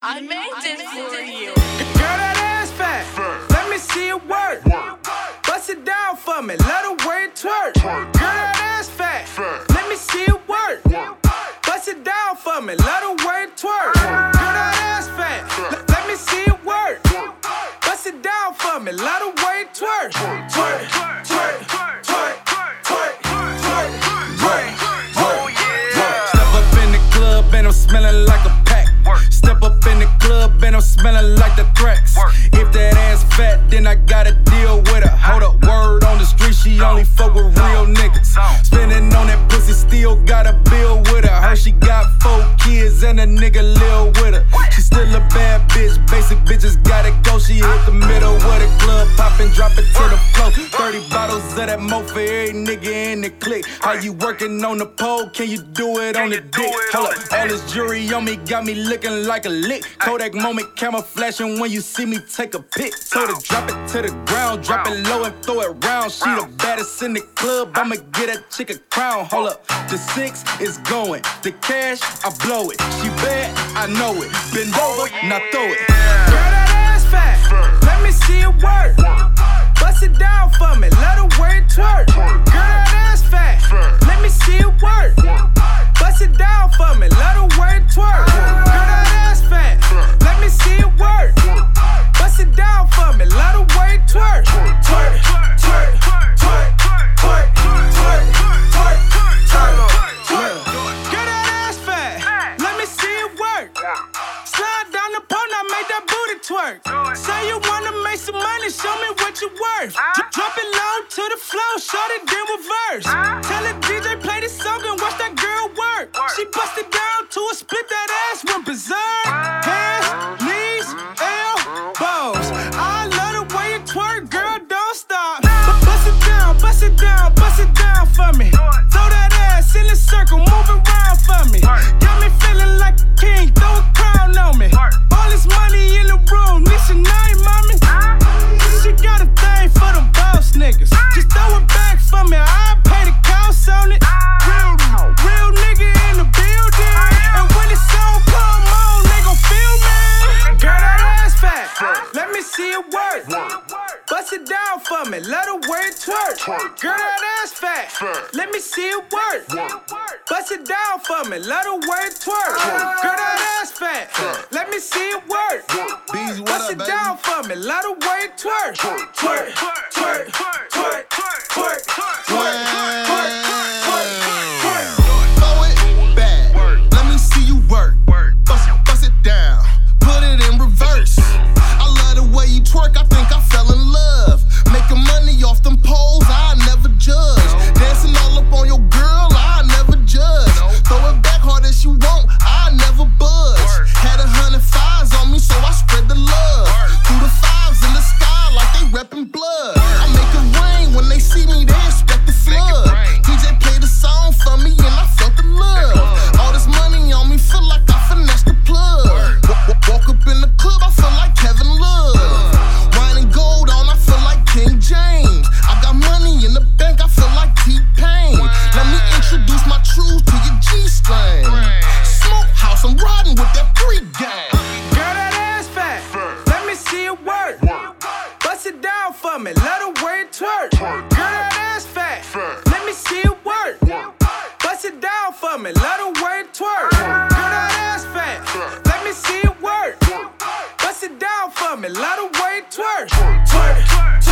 I made this for you. Girl, that ass fat. Let me see it work. Bust it down for me. Let her wear it twerk. Girl, that ass fat. Let me see it work. Bust it down for me. Let her wear it twerk. I'm smelling like the threats. If that ass fat, then I gotta deal drop it to the floor. 30 bottles of that mo for every nigga in the clique. How you working on the pole? Can you do it on the dick? Hold up, all this jewelry on me got me looking like a lick. Kodak moment, camera flashing when you see me take a pic. So to drop it to the ground, drop it low and throw it round. She the baddest in the club, I'ma get that chick a crown. Hold up, the six is going, the cash I blow it. She bad, I know it. Bend over, now throw it. Girl, that ass fat, let me see it work. Bust it down for me, let her it twerk. Say you wanna make some money, show me what you're worth. Ah. Dr- Drop it low to the flow, short it then reverse. Ah. Tell the DJ play this song and watch that girl twerk. Girl, that ass fat, let me see it work. Bust it down for me, let her wear it twerk. Girl, that ass fat, let me see it work. Beez, what Bust up, it baby? down for me, let her wear it twerk. Twerk, twerk, twerk, twerk, twerk, twerk, twerk, I'm riding with that three gang. Girl, that ass fat. Let me see it work. Bust it down for me. Let her wear it twerk. Girl, that ass fat. Let me see it work. Bust it down for me. Let her wear it twerk. Girl, that ass fat. Let me see it work. Bust it down for me. Let her wear it twerk. Twerk,